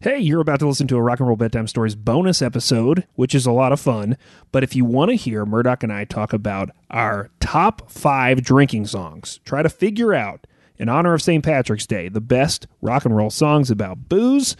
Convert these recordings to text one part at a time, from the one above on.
Hey, you're about to listen to a Rock and Roll Bedtime Stories bonus episode, which is a lot of fun. But if you want to hear Murdock and I talk about our top five drinking songs, try to figure out, in honor of St. Patrick's Day, the best rock and roll songs about booze,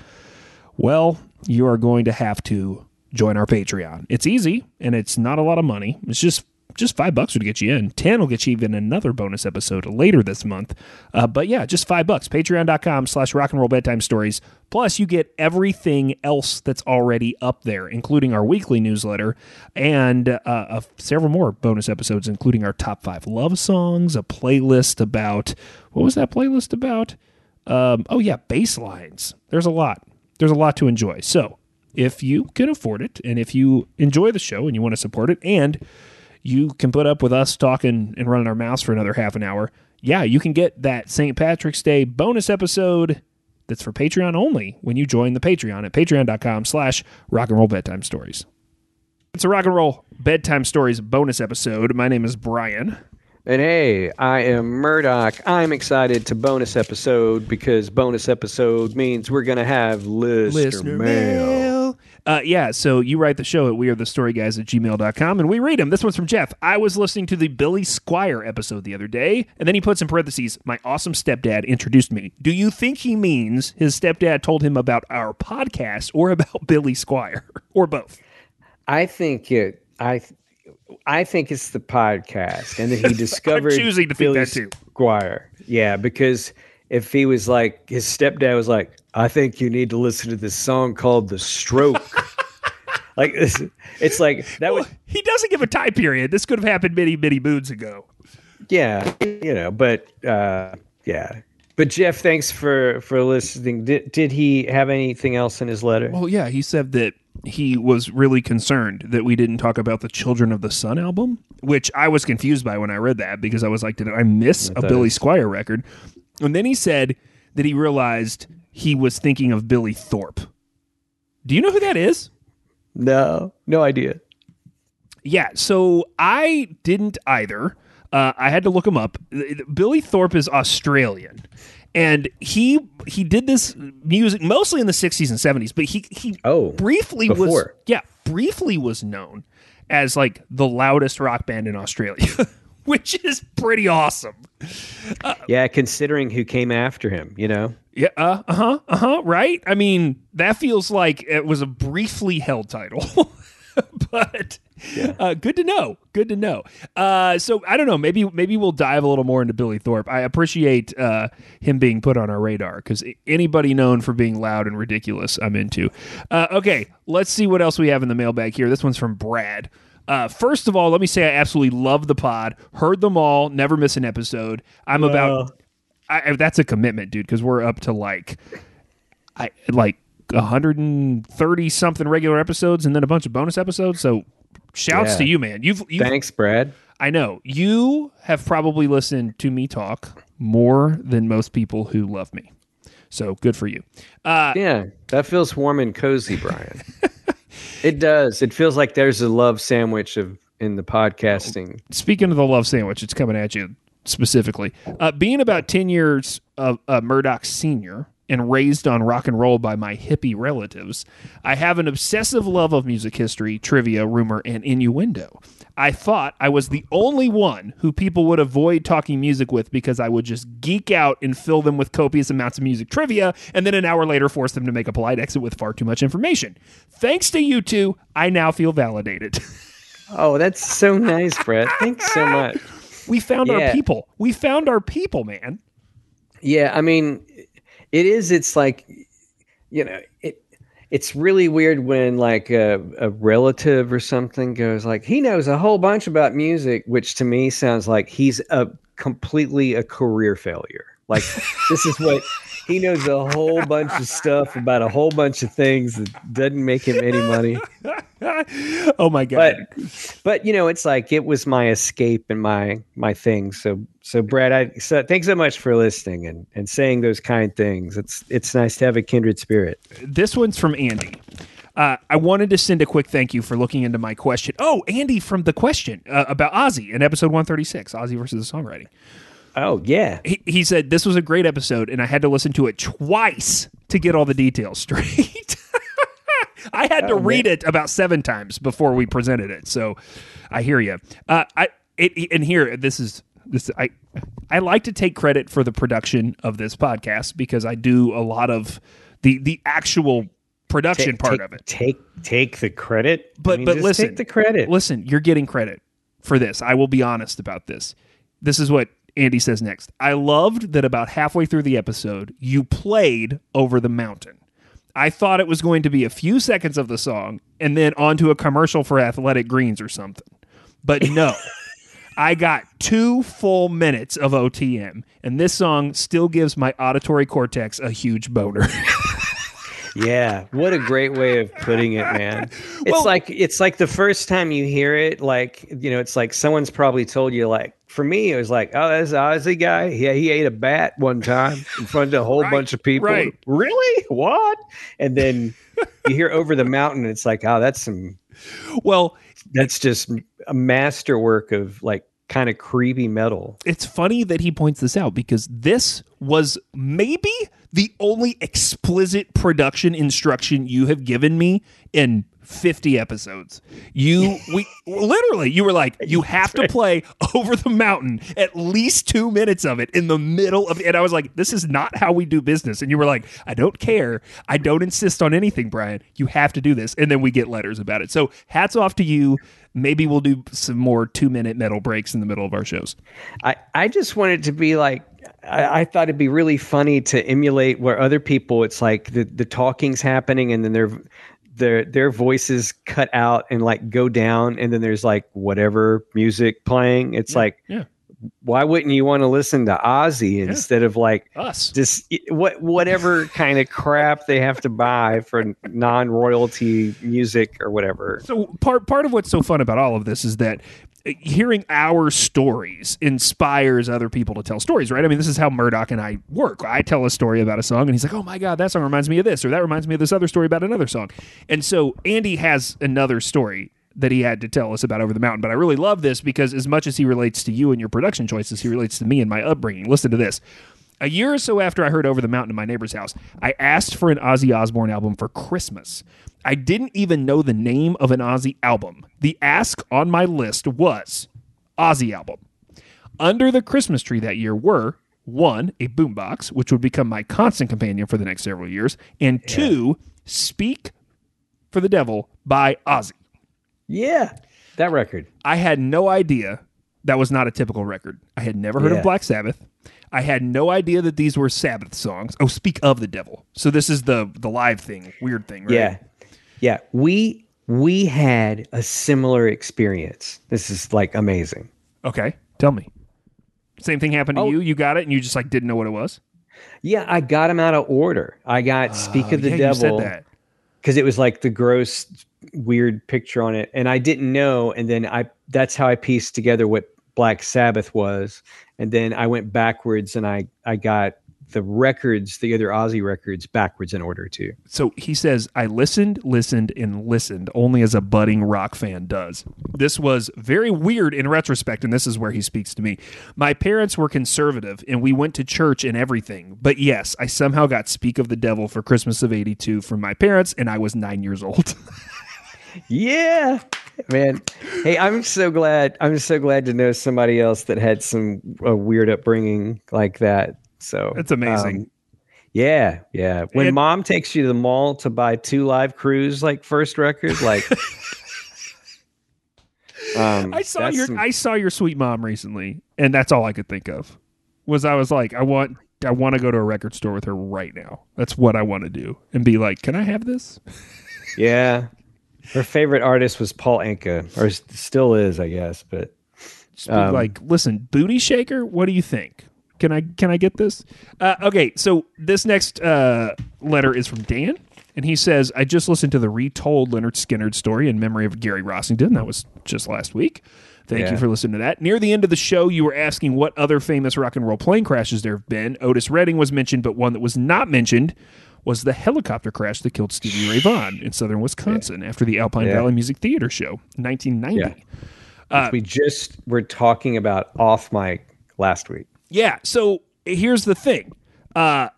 well, you are going to have to join our Patreon. It's easy and it's not a lot of money. It's just just five bucks would get you in. Ten will get you even another bonus episode later this month. Uh, but yeah, just five bucks. Patreon.com slash rock and roll bedtime stories. Plus, you get everything else that's already up there, including our weekly newsletter and uh, uh, several more bonus episodes, including our top five love songs, a playlist about what was that playlist about? Um, oh yeah, bass lines. There's a lot. There's a lot to enjoy. So if you can afford it, and if you enjoy the show and you want to support it, and you can put up with us talking and running our mouths for another half an hour. Yeah, you can get that St. Patrick's Day bonus episode that's for Patreon only when you join the Patreon at patreon.com slash rock and roll bedtime stories. It's a rock and roll bedtime stories bonus episode. My name is Brian. And hey, I am Murdock. I'm excited to bonus episode because bonus episode means we're going to have listener, mail. Uh, yeah, so you write the show at wearethestoryguys at gmail.com and we read them. This one's from Jeff. I was listening to the Billy Squire episode the other day, and then he puts in parentheses, my awesome stepdad introduced me. Do you think he means his stepdad told him about our podcast or about Billy Squire? or both? I think it, I, I think it's the podcast, and that he discovered choosing to Billy. Squire. Yeah, because if he was like his stepdad was like, I think you need to listen to this song called "The Stroke." like it's, it's like that Well, would he doesn't give a time period. This could have happened many, many moons ago. yeah, you know, but uh, yeah. But Jeff, thanks for for listening. Did did he have anything else in his letter? Well, yeah, he said that he was really concerned that we didn't talk about the Children of the Sun album, which I was confused by when I read that because I was like, did I miss a Billy it's- Squire record? And then he said that he realized he was thinking of Billy Thorpe. Do you know who that is? No, no idea. Yeah, so I didn't either. Uh, I had to look him up. Billy Thorpe is Australian, and he he did this music mostly in the '60s and '70s. But he he Oh, briefly was before. yeah briefly was known as like the loudest rock band in Australia, which is pretty awesome. Yeah, considering who came after him, you know. Yeah, uh huh, uh huh. Right? I mean, that feels like it was a briefly held title, but uh, good to know. Good to know. Uh, so I don't know. Maybe maybe we'll dive a little more into Billy Thorpe. I appreciate uh, him being put on our radar because anybody known for being loud and ridiculous, I'm into. Uh, okay, let's see what else we have in the mailbag here. This one's from Brad. Uh, first of all, let me say I absolutely love the pod. Heard them all. Never miss an episode. I'm about I, that's a commitment, dude, because we're up to like, I like 130 something regular episodes and then a bunch of bonus episodes. So, shouts Yeah. to you, man. You've, you've Thanks, Brad. I know you have probably listened to me talk more than most people who love me. So good for you. Uh, Yeah, that feels warm and cozy, Brian. it does. It feels like there's a love sandwich of in the podcasting. speaking of the love sandwich, it's coming at you specifically. Uh, being about 10 years of uh, Murdock senior and raised on rock and roll by my hippie relatives, I have an obsessive love of music history, trivia, rumor, and innuendo. I thought I was the only one who people would avoid talking music with because I would just geek out and fill them with copious amounts of music trivia, and then an hour later force them to make a polite exit with far too much information. Thanks to you two, I now feel validated. Oh, that's so nice, Brad. Thanks so much. We found our people. We found our people, man. Yeah, I mean, it is. It's like, you know, it. It's really weird when like a, a relative or something goes like he knows a whole bunch about music, which to me sounds like he's a completely a career failure. Like this is what he knows a whole bunch of stuff about a whole bunch of things that doesn't make him any money. oh my god. But but you know, it's like it was my escape and my my thing. So so Brad, I so thanks so much for listening and and saying those kind things. It's it's nice to have a kindred spirit. this one's from Andy. Uh, I wanted to send a quick thank you for looking into my question. Oh, Andy from the question uh, about Ozzy in episode 136, Ozzy versus the songwriting. Oh yeah. He, he said this was a great episode, and I had to listen to it twice to get all the details straight. I had to Oh, read it about seven times before we presented it. So I hear you. Uh, I it, and here this is this I I like to take credit for the production of this podcast because I do a lot of the the actual production Take- part take- of it. Take take the credit. But I mean, but listen, take the credit. Listen, you're getting credit for this. I will be honest about this. This is what Andy says next. I loved that about halfway through the episode, you played over the mountain. I thought it was going to be a few seconds of the song and then onto a commercial for athletic greens or something. But no. I got two full minutes of OTM, and this song still gives my auditory cortex a huge boner. Yeah, what a great way of putting it, man. It's Well- like it's like the first time you hear it, like you know, it's like someone's probably told you, like for me, it was like, oh, that's an Ozzy guy. Yeah, he ate a bat one time in front of a whole Right, bunch of people. right. Really? What? And then you hear over the mountain, it's like, oh, that's some, well, that's just a masterwork of like kind of creepy metal. it's funny that he points this out because this was maybe the only explicit production instruction you have given me in 50 episodes. You we literally you were like you have to play over the mountain at least 2 minutes of it in the middle of and I was like this is not how we do business and you were like I don't care. I don't insist on anything Brian. You have to do this and then we get letters about it. So hats off to you. Maybe we'll do some more 2 minute metal breaks in the middle of our shows. I, I just wanted to be like I, I thought it'd be really funny to emulate where other people it's like the, the talking's happening and then their their their voices cut out and like go down and then there's like whatever music playing. It's like yeah. Why wouldn't you want to listen to Ozzy instead of like Us. just what whatever kind of crap they have to buy for non-royalty music or whatever. So part part of what's so fun about all of this is that uh, hearing our stories inspires other people to tell stories, right? I mean, this is how Murdock and I work. I tell a story about a song, and he's like, "Oh my god, that song reminds me of this," or "That reminds me of this other story about another song." And so Andy has another story that he had to tell us about over the mountain. But I really love this because as much as he relates to you and your production choices, he relates to me and my upbringing. Listen to this. A year or so after I heard Over the Mountain in my neighbor's house, I asked for an Ozzy Osbourne album for Christmas. I didn't even know the name of an Ozzy album. The ask on my list was Ozzy album. Under the Christmas tree that year were one, a boombox, which would become my constant companion for the next several years, and two, Speak for the Devil by Ozzy. Yeah, that record. I had no idea that was not a typical record. I had never heard Yeah. of Black Sabbath. I had no idea that these were Sabbath songs. Oh, speak of the devil. So this is the the live thing, weird thing, right? Yeah. Yeah. We we had a similar experience. This is like amazing. Okay, tell me. Same thing happened to Oh. you. You got it, and you just like didn't know what it was. Yeah, I got them out of order. I got Speak ah, of the yeah, Devil that. because it was like the gross weird picture on it and I didn't know and then I that's how I pieced together what Black Sabbath was and then I went backwards and I I got the records, the other Ozzy records backwards in order too. So he says, I listened, listened, and listened only as a budding rock fan does. This was very weird in retrospect, and this is where he speaks to me. My parents were conservative, and we went to church and everything. But yes, I somehow got Speak of the Devil for Christmas of 82 from my parents, and I was nine years old. Yeah. Man, hey, I'm so glad. I'm so glad to know somebody else that had some uh, weird upbringing like that. So That's amazing. um, yeah, yeah. When And- mom takes you to the mall to buy 2 Live Crew's, like first record, like um, I saw your some- I saw your sweet mom recently, and that's all I could think of. Was I was like, I want I want to go to a record store with her right now. That's what I want to do, and be like, Can I have this? yeah. Her favorite artist was Paul Anka, or still is, I guess. But Um, like, listen, booty shaker. What do you think? Can I can I get this? Uh, okay, so this next uh, letter is from Dan, and he says, "I just listened to the retold Lynyrd Skynyrd story in memory of Gary Rossington. That was just last week. Thank you for listening to that. Near the end of the show, you were asking what other famous rock and roll plane crashes there have been. Otis Redding was mentioned, but one that was not mentioned." Was the helicopter crash that killed Stevie Ray Vaughan in southern Wisconsin after the Alpine Yeah. Valley Music Theater show, 1990? which we just were talking about off mic last week. Yeah. So here's the thing, uh,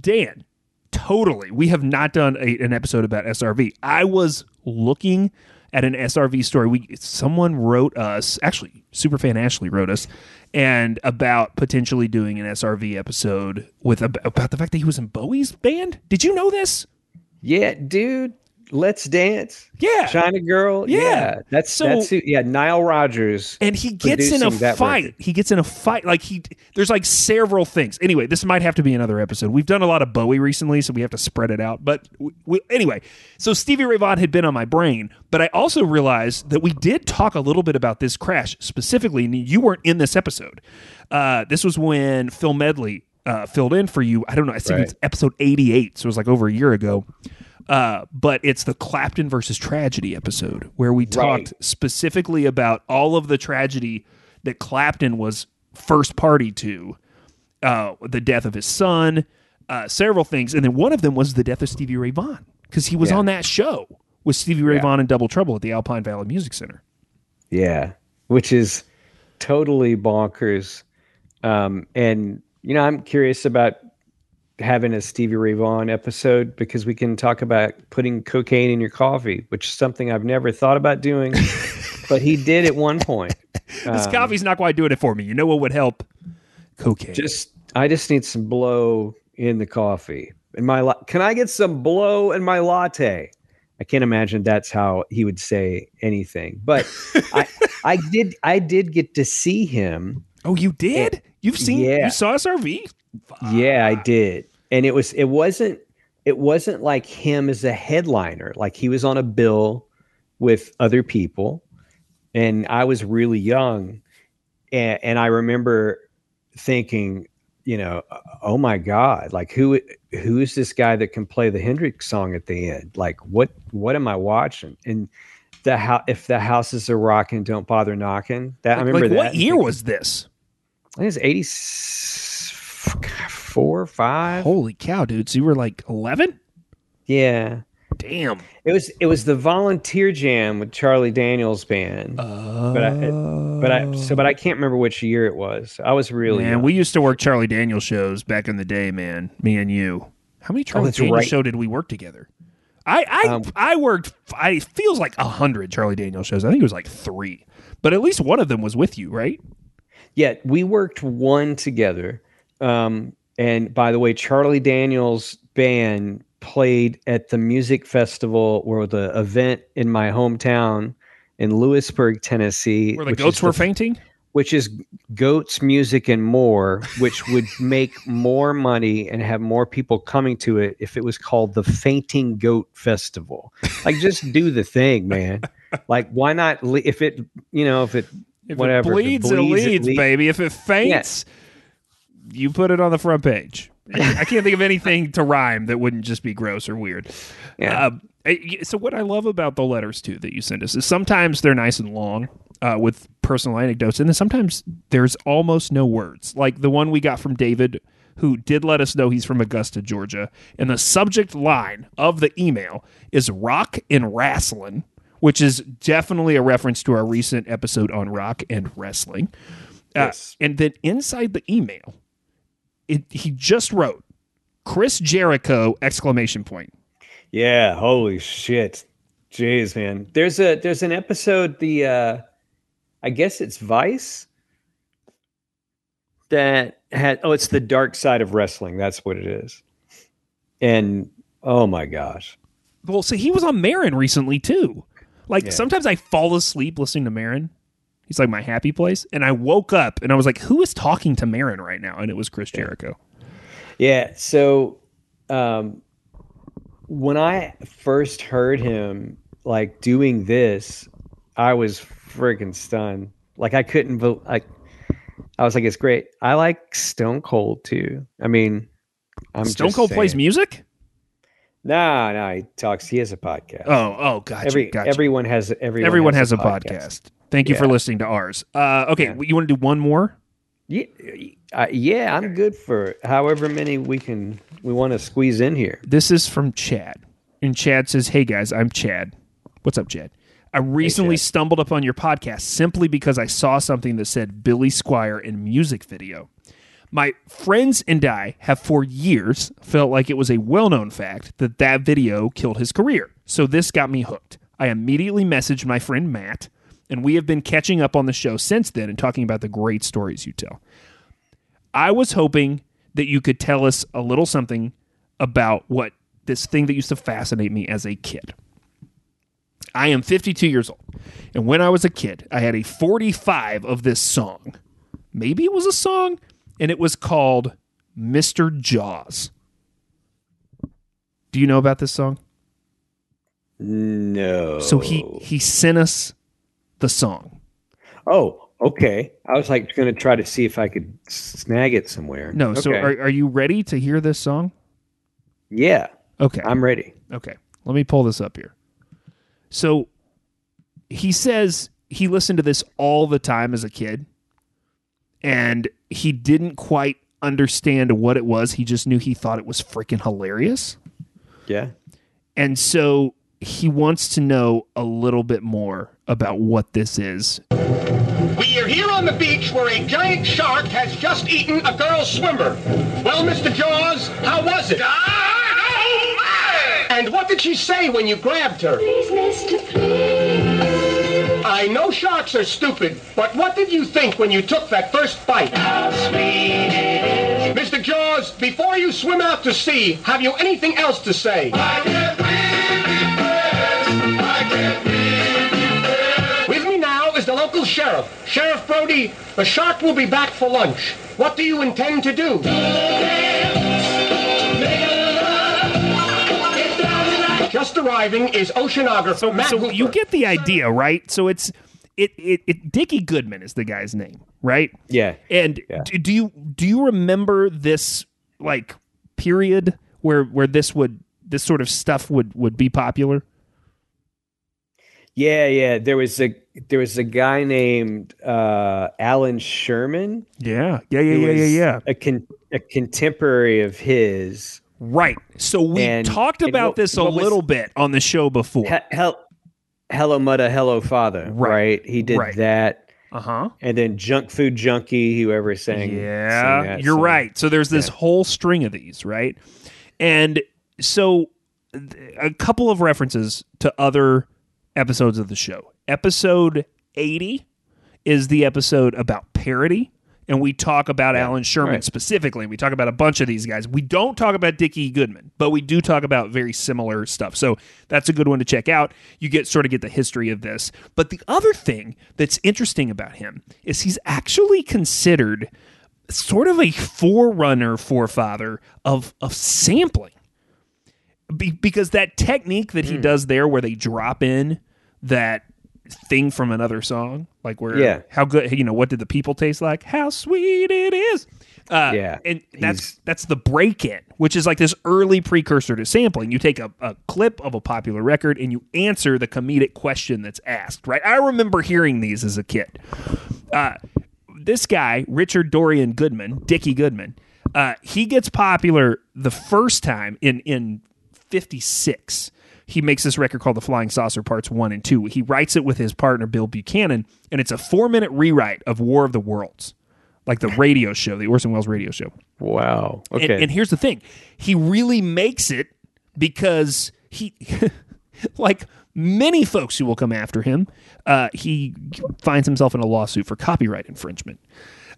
Dan. totally. We have not done a, an episode about SRV. I was looking at an SRV story. We someone wrote us, actually, Superfan Ashley wrote us, and about potentially doing an SRV episode with about the fact that he was in Bowie's band. Did you know this? Yeah, dude. Let's Dance. Yeah. China Girl. Yeah. Yeah. That's So- that's who, yeah, Nile Rodgers. and he gets in a fight. record. He gets in a fight. Like he, there's like several things. Anyway, this might have to be another episode. We've done a lot of Bowie recently, so we have to spread it out. But we, we, anyway, so Stevie Ray Vaughan had been on my brain, but I also realized that we did talk a little bit about this crash specifically. And you weren't in this episode. Uh, this was when Phil Medley uh, filled in for you. I don't know. I think Right. it's episode 88, so it was like over a year ago. Uh, but it's the Clapton versus tragedy episode where we Right. talked specifically about all of the tragedy that Clapton was first party to, uh, the death of his son, uh, several things, and then one of them was the death of Stevie Ray Vaughan because he was Yeah. on that show with Stevie Ray Yeah. Vaughan in Double Trouble at the Alpine Valley Music Center. Yeah. Which is totally bonkers. Um, and you know, I'm curious about having a Stevie Ray Vaughan episode because we can talk about putting cocaine in your coffee, which is something I've never thought about doing, but he did at one point. This Um, coffee's not quite doing it for me. You know what would help? Cocaine. Just I just need some blow in the coffee. In my la- can I get some blow in my latte? I can't imagine that's how he would say anything. But I I did I did get to see him. oh, you did? You've seen? Yeah. You saw SRV? Yeah, I did. And it was it wasn't it wasn't like him as a headliner. Like he was on a bill with other people and I was really young and, and I remember thinking, you know, oh my god, like who who is this guy that can play the Hendrix song at the end? Like what what am I watching? And the how if the houses are rocking, don't bother knocking. That I Like, remember that. what year was this? I think it's eighty four, five. Holy cow, dude! So you were like eleven? Yeah. Damn. It was it was the volunteer jam with Charlie Daniels band. but I but I so but I can't remember which year it was. I was really Man, young. we used to work Charlie Daniels shows back in the day, man. Me and you. How many Charlie Oh, Daniels right. show did we work together? I I Um, I worked. I feels like a hundred Charlie Daniels shows. I think it was like three, but at least one of them was with you, right? Yeah, we worked one together. Um, and by the way, Charlie Daniels band played at the music festival or the event in my hometown in Lewisburg, Tennessee. Where the goats were the- fainting. which is goats music and more which would make more money and have more people coming to it if it was called the fainting goat festival like just do the thing man like why not le- if it you know if it If whatever it bleeds, it bleeds, leads, leads. baby. If it faints, you put it on the front page. I, can't think of anything to rhyme that wouldn't just be gross or weird. Yeah. I- so what I love about the letters too that you send us is sometimes they're nice and long uh, with personal anecdotes, and then sometimes there's almost no words. Like the one we got from David, who did let us know he's from Augusta, Georgia, and the subject line of the email is "rock and wrestling," which is definitely a reference to our recent episode on rock and wrestling. Uh, Yes. and then inside the email, it, he just wrote Chris Jericho exclamation point. yeah holy shit jeez man there's a there's an episode the uh i guess it's vice that had oh it's the dark side of wrestling that's what it is and oh my gosh Well, so he was on Maron recently too. Like Yeah. sometimes I fall asleep listening to Maron. He's like my happy place, and I woke up and I was like, "Who is talking to Maron right now?" And it was Chris Jericho. yeah so um when i first heard him like doing this i was freaking stunned like i couldn't vote like i was like it's great i like stone cold too i mean i'm Stone Cold plays music. No, no, he talks. He has a podcast. Oh, oh, gotcha. Every gotcha. everyone has everyone, Everyone has, a podcast. Thank you for listening to ours. Uh, okay, Yeah. you want to do one more? Yeah, uh, yeah, I'm good for however many we can we want to squeeze in here. This is from Chad. And Chad says, Hey guys, I'm Chad. What's up, Chad? I recently Chad. stumbled upon your podcast simply because I saw something that said Billy Squire in music video. My friends and I have for years felt like it was a well known fact that that video killed his career. So this got me hooked. I immediately messaged my friend Matt, and we have been catching up on the show since then and talking about the great stories you tell. I was hoping that you could tell us a little something about what this thing that used to fascinate me as a kid. I am 52 years old, and when I was a kid, I had a 45 of this song. Maybe it was a song, and it was called Mr. Jaws. Do you know about this song? No. So he he sent us the song. Oh, okay. I was like going to try to see if I could snag it somewhere. No, so are, are you ready to hear this song? yeah, Okay. I'm ready. Okay, let me pull this up here. So he says he listened to this all the time as a kid, and he didn't quite understand what it was. He just knew he thought it was freaking hilarious. Yeah. And so he wants to know a little bit more about what this is. We are here on the beach where a giant shark has just eaten a girl swimmer. Well, Mr. Jaws, how was it? Ah, oh and what did she say when you grabbed her? Please, Mr. Please. I know sharks are stupid, but what did you think when you took that first bite? How sweet it is. Mr. Jaws, before you swim out to sea, have you anything else to say? With me now is the local sheriff. Sheriff Brody, the shark will be back for lunch. What do you intend to do? Arriving is oceanographer Matt so Hooper. you get the idea, right? So it's it, it it Dickie Goodman is the guy's name, right? Yeah. And Yeah. do, do you do you remember this like period where where this would this sort of stuff would would be popular? Yeah, yeah. There was a there was a guy named uh, Allan Sherman. Yeah, yeah, yeah, yeah, yeah, yeah. A con- a contemporary of his. Right. So we And- talked about what- this a what was- little bit on the show before. He- hell, hello, Mudda, hello, father. Right. Right. He did Right. that, Uh huh. and then Junk Food Junkie. Whoever sang. sang Yeah, that you're song. right. So there's this Yeah. whole string of these, right? And so a couple of references to other episodes of the show. Episode 80 is the episode about parody. And we talk about Allan Sherman right. specifically. We talk about a bunch of these guys. We don't talk about Dickie Goodman, but we do talk about very similar stuff. So that's a good one to check out. You get sort of get the history of this. But the other thing that's interesting about him is he's actually considered sort of a forerunner forefather of of sampling Be- because that technique that he hmm. does there where they drop in that thing from another song like where Yeah. how good you know what did the people taste like? How sweet it is. Uh, Yeah, and that's he's- that's the break in which is like this early precursor to sampling. You take a, a clip of a popular record and you answer the comedic question that's asked right? I remember hearing these as a kid. Uh, this guy, Richard Dorian Goodman, Dickie Goodman, uh, he gets popular the first time in in '56. He makes this record called "The Flying Saucer Parts One and 2. He writes it with his partner Bill Buchanan, and it's a four minute rewrite of War of the Worlds, like the radio show, the Orson Welles radio show. Wow. And- Okay. And, here's the thing: he really makes it because he, like many folks who will come after him, uh, he finds himself in a lawsuit for copyright infringement.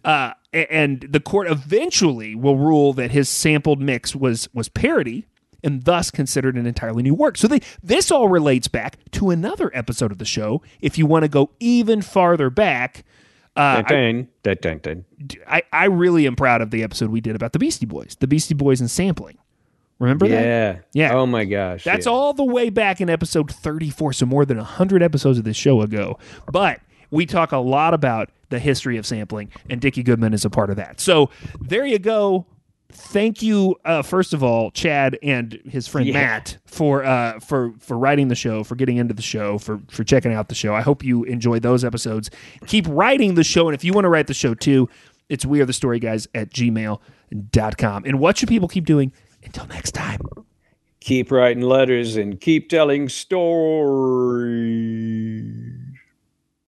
Uh, and the court eventually will rule that his sampled mix was was parody and thus considered an entirely new work. So they, this all relates back to another episode of the show. If you want to go even farther back, uh, Dun, dun, dun. I, I really am proud of the episode we did about the Beastie Boys, the Beastie Boys and sampling. Remember that? Yeah. Yeah. Oh my gosh. That's yeah. all the way back in episode 34, so more than 100 episodes of this show ago. But we talk a lot about the history of sampling, and Dickie Goodman is a part of that. So there you go. Thank you, uh, first of all, Chad and his friend Yeah. Matt for uh, for for writing the show, for getting into the show, for for checking out the show. I hope you enjoy those episodes. Keep writing the show, and if you want to write the show too, it's we are the story guys at gmail.com. And what should people keep doing until next time? Keep writing letters and keep telling stories.